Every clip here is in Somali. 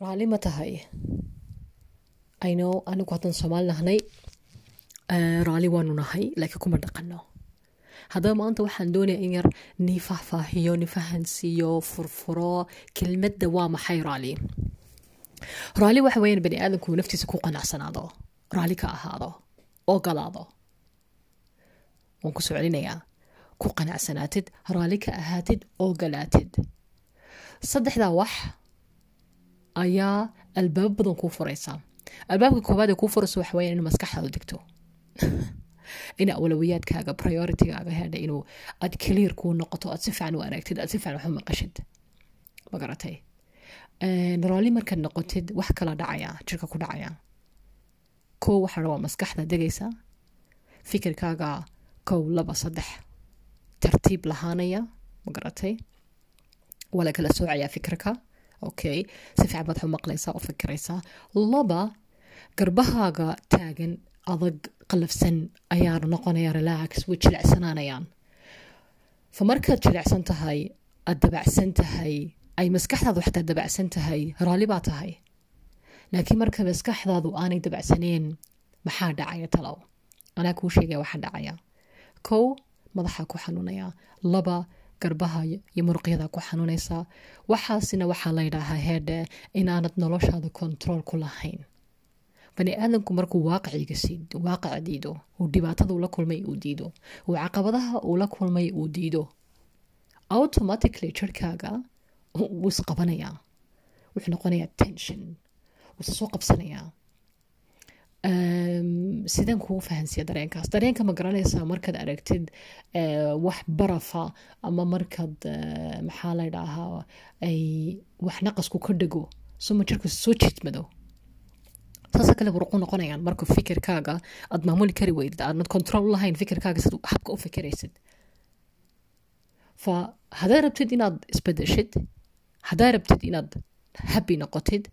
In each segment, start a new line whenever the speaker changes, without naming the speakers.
raalli ma tahay. Ayno anigu haddaan soomaali nahnay raalli waanu nahay laakiin kuma dhaqano. Haddaba maanta waxaan doonaya in yar nii faahfaahiyo ni fahansiiyo furfuro kelmadda waa maxay raalli? Raalli waxa weeyaan bani aadamku naftiisa ku qanacsanaado raalli ka ahaado ogolaado waan ku soo ku qanacsanaatid raalli ka ahaatid ogolaatid saddexdaa wax ayaa albaabo badan kuu furaysa. Albaabka koowaad ee kuu furaysa waxa weeyaan in maskaxdaadu degto. In awlawiyaadkaaga prioritigaaga hedha inuu aad clear kuu noqoto aad si fiican u aragtid aad si fiican wax u maqashid. Ma garatay? Raalli markaad noqotid wax kala dhacaya jirka ku dhacaya. Kow waxaa rabaa maskaxda degaysa fikirkaaga kow laba saddex tartiib lahaanaya. Ma garatay? Waa la kala soocayaa fikirka okay si fiican baad oo fikiraysaa laba garbahaaga taagan adag qalafsan ayaa noqonaya relax way jilicsanaanayaan fa markaad jilicsan tahay aad dabacsan tahay ay maskaxdaadu xataa dabacsan tahay raalli baa tahay. Laakiin marka maskaxdaadu aanay dabacsaneen maxaa dhacaya talow? Anaa kuu sheegaya waxaa dhacaya. Kow madaxaa ku xanuunaya. Laba garbaha iyo muruqyada ku xanuunaysaa waxaasina waxaa la ydhaahaa heedhe inaanad noloshaada kontarool ku lahayn. Bani aadamku markuu waaqaca diido uu dhibaatada ula kulmay uu diido. Uu caqabadaha ula kulmay uu diido. Automatically jirkaaga wuu isqabanayaa wuxuu noqonayaa tension. Wuuse soo qabsanayaa sidaan kugu fahansiya dareenkaas dareenka ma garanaysaa markaad aragtid wax barafa ama markaad maxaa la ydhaahaa ay wax naqasku ka dhego suma jirku soo jiidmado saasa kale buruqu noqonayaan marka fikirkaaga aad maamuli kari weydid aadnad control lahayn fikirkaaga sid habka u fikiraysid fa haddaad rabtid inaad isbedeshid haddaad rabtid inaad habi noqotid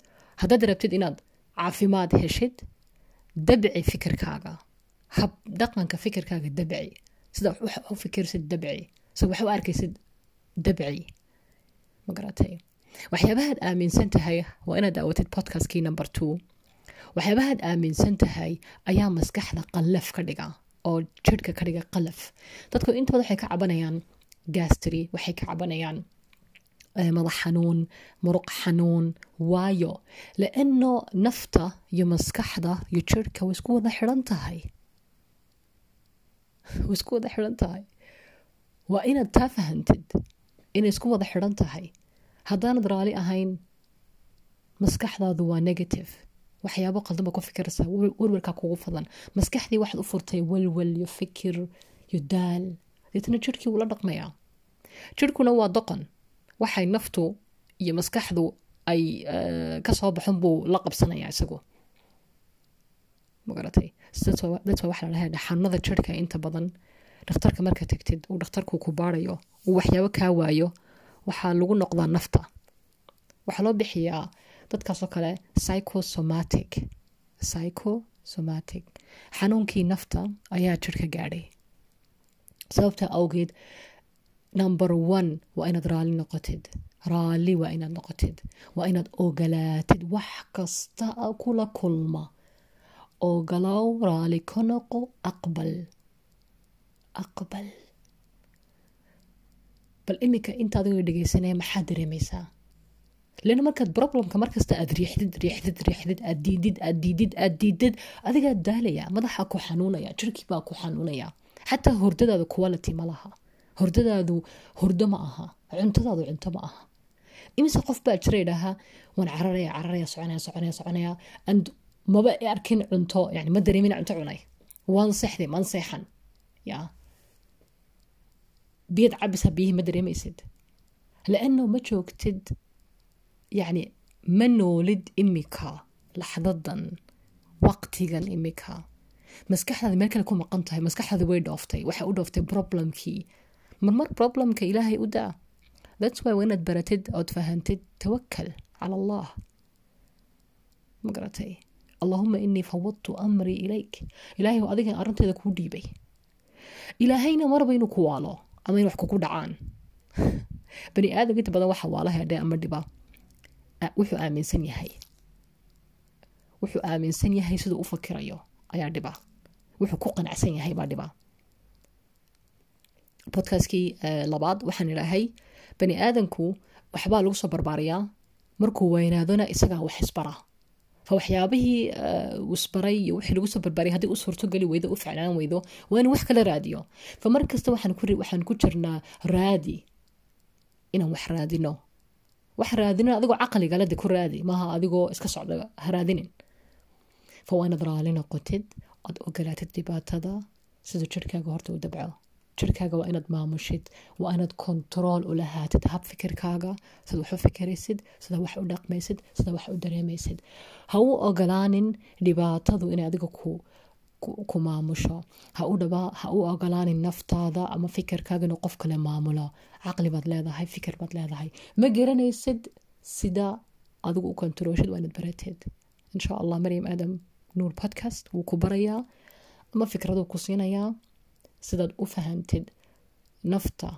haddaad rabtid inaad caafimaad heshid dabci fikirkaaga. Hab dhaqanka fikirkaaga dabci. Sida wax u fikirsid dabci. Sida wax u arkaysid dabci. Ma garatay? Waxyaabahaad aaminsan tahay waa inaad daawatid podcastkii number two. Waxyaabahaad aaminsan tahay ayaa maskaxda qallaf ka dhiga oo jirhka ka dhiga qalaf. Dadku inta badan waxay ka cabanayaan gastry waxay ka cabanayaan iyo jirhka way isku wada xiran tahay way isku wada xiran tahay waa inaad taa fahantid inay isku wada xiran tahay haddaanad raali ahayn maskaxdaadu waa negative waxyaabo qaldanba ku fikiraysaa welwelkaa kugu fadan maskaxdii waxaad u furtay welwel iyo fikir iyo daal deetna jirhkii wuu dhaqmayaa jirhkuna waa doqon waxay naftu iyo maskaxdu ay ka soo baxon buu la qabsanaya isagu. Magaratay dadba waxa jirhka inta badan. Dhakhtarka marka tagtid uu dhakhtarku ku baarayo uu waxyaabo kaa waayo waxaa lagu noqdaa nafta. Waxaa loo bixiyaa dadkaasoo kale psychosomatic. Psychosomatic. Xanuunkii nafta ayaa jirhka gaadhay. Sababta awgeed number one waa inaad raalli noqotid raalli waa inaad noqotid waa inaad ogolaatid wax kasta kula kulma ogolow raalli ka noqo aqbal aqbal bal iminka inta adigoo dhegeysanaya maxaad dareemaysaa lana markaad problemka markasta aad riixdid riixdid riixdid aad diidid aad diidid aad diidid adigaa daalaya madaxa ku xanuunaya jirkii baa ku xanuunaya xataa hordadaada quality ma laha hordadaadu hordo ma aha cuntadaadu cunto ma aha imise qof baa jira idhaahaa waan cararaya cararaya soconaya soconaya soconaya and maba arkin cunto yani ma dareemin cunto cunay waan seexday maan seexan ya biyad cabisa biyihii ma dareemaysid laano ma joogtid yacni ma noolid imika laxdadan waqtigan imika maskaxdaada meel kale ku maqan tahay maskaxdaada way dhooftay waxay u dhooftay problemkii marmar problemka ilaahay u daa thats why waa inaad baratid ood fahantid tawakal cala allah ma garatay allahuma inii fawadtu amrii ilayk ilaahay adigan arrinteeda kuu dhiibay ilaahayna marba inuu ku waalo ama in wax kugu dhacaan bani aadamka inta badan waxa waala hedhe ama dhiba wuxuu aaminsan yahay wuxuu aaminsan yahay siduu u fakirayo ayaa dhiba wuxuu ku qanacsan yahay baa dhiba bodkastkii labaad waxaan idhaahay bani aadanku waxbaa lagu soo barbaariyaa. Markuu weynaadona isagaa wax isbara fa waxyaabihii isbaray iyo wixii lagu soo barbaariyay haddii u suurtogeli weydo u ficnaan weydo waa inuu wax kala raadiyo. Fa mar kasta waxaan ku jirnaa raadi inaan wax raadino. Wax raadino adigoo caqligalade ku raadi. Maaha adigoo iska socda ha raadinin. Fa waa inaad raali noqotid oad ogolaatid dhibaatada sida jirkaaga horta u dabco jirkaaga waa inaad maamushid waa inaad kontarool u lahaatid hab fikirkaaga sida wax u fikiraysid sida wax u dhaqmaysid sida wax u dareemaysid ha u ogolaanin dhibaatadu inay adiga ku maamusho ha u ogolaanin naftaada ama fikirkaaga inuu qof kale maamulo caqli baad leedahay fikir baad leedahay ma garanaysid sida adigu u kontarooshid waa inaad barateed insha allah maryam aadam nuur podcast wuu ku barayaa ama fikraduu ku siinayaa sidaad u fahantid nafta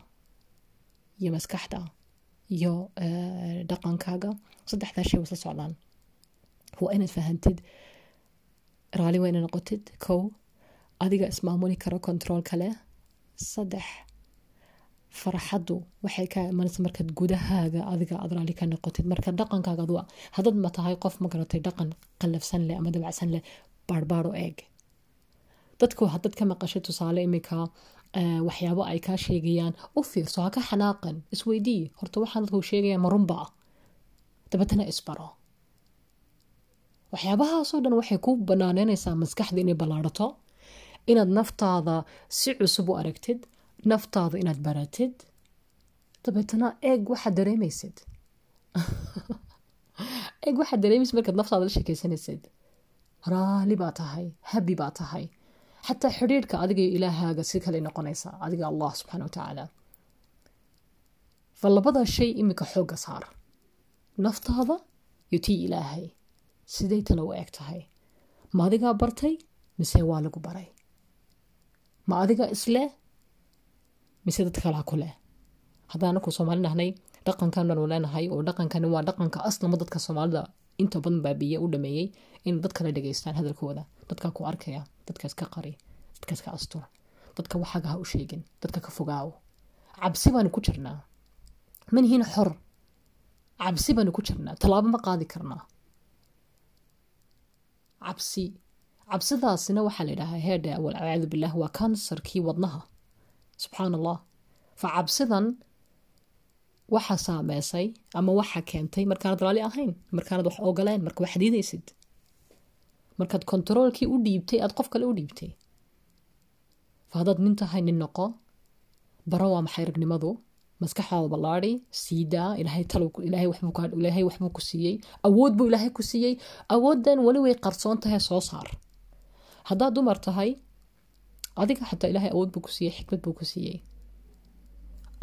iyo maskaxda iyo dhaqankaaga saddexdaa shay wasla socdaan waa inaad fahantid raali waa inaad noqotid kow adiga ismaamuli karo kontaroolka leh saddex farxaddu waxay ka imanaysa markaad gudahaaga adiga aad raali ka noqotid marka dhaqankaaga adu hadad ma tahay qof ma garatay dhaqan qallafsan leh ama dabacsan leh baarbaaro eeg dadku hadad ka maqashay tusaale imika waxyaabo ay kaa sheegayaan u fiirso ha ka xanaaqan isweydii horta waxaan dadku sheegaya marunba dabeetana isbaro waxyaabahaasoo dhan waxay ku banaaneynaysaa maskaxda inay ballaarato inaad naftaada si cusub u aragtid naftaada inaad baratid dabeetana eeg waxaad dareemaysid. Eeg waxaad dareemaysid markaad naftaada la sheekaysanaysid. Raali baa tahay habi baa tahay xataa xidhiirhka adiga ilaahaaga si kale noqonaysaa adiga allah subxaana watacaala fa labada shay imika xoogga saar naftaada iyo tii ilaahay siday tana u eg tahay ma adigaa bartay mise waa lagu baray ma adiga isleh mise dad kalaa ku leh haddaan anaku soomaali nahnay dhaqankan baanu leenahay oo dhaqankani waa dhaqanka aslama dadka soomaalida inta badan baabiye u dhameeyey in dad kale dhegeystaan hadalkooda dadkaa ku arkaya dadkaas ka qari dadkaas ka astur dadka waxaaga ha u sheegin dadka ka fogaawo cabsi baanu ku jirnaa manihiin xor cabsi baanu ku jirnaa tallaabo ma qaadi karnaa cabsi cabsidaasina waxaa la yidhahaa heedha walciyaadu billah waa kansarkii wadnaha subxaan allah fa cabsidan waxa saameysay ama waxa keentay markaanad raali ahayn markaanad wax ogoleen marka wax diidaysid markaad kontaroolkii u dhiibtay aad qof kale u dhiibtay. Fa haddaad nin tahay nin noqo baro waa maxay ragnimadu maskaxdaada ballaadi siidaa ilaahay waxbuu ku siiyey. Awood buu ilaahay ku siiyey. Awooddan weli way qarsoon tahay soo saar. Haddaad dumar tahay adiga xataa ilaahay awood buu ku siiyey xikmad buu ku siiyey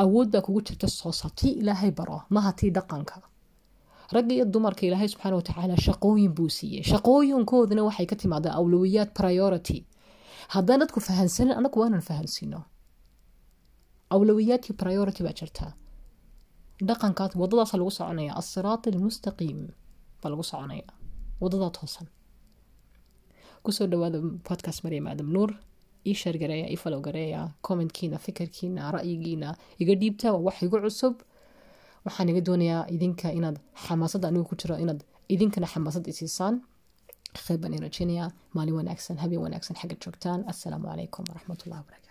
awood baa kugu jirta soo saar tii ilaahay baro maha tii dhaqanka. Ragga iyo dumarka ilaahay subxaana watacaala shaqooyin buu siiyey. Shaqooyinkooduna waxay ka timaadaa awlowiyaad priority. Haddaan dadku fahansanin anagu waanan fahansiino awlowiyaadkii priority baa jirtaa dhaqankaas wadadaasa lagu soconaya. Asiraat almustaqiim baa lagu soconaya. Wadadaa toosan. Kusoo dhawaada podcast maryam aadam nuur ii sheergareeya ii falow gareeya commentkiina fikirkiina ra'yigiina iga dhiibta waa wax igu cusub. Waxaan iga doonayaa idinka inaad xamaasadda anigu ku jiro inaad idinkana xamaasad isiisaan kheyr baan i rajeynayaa maalin wanaagsan habeen wanaagsan xagga joogtaan. Assalaamu calaykum waraxmatullahi wabarakatu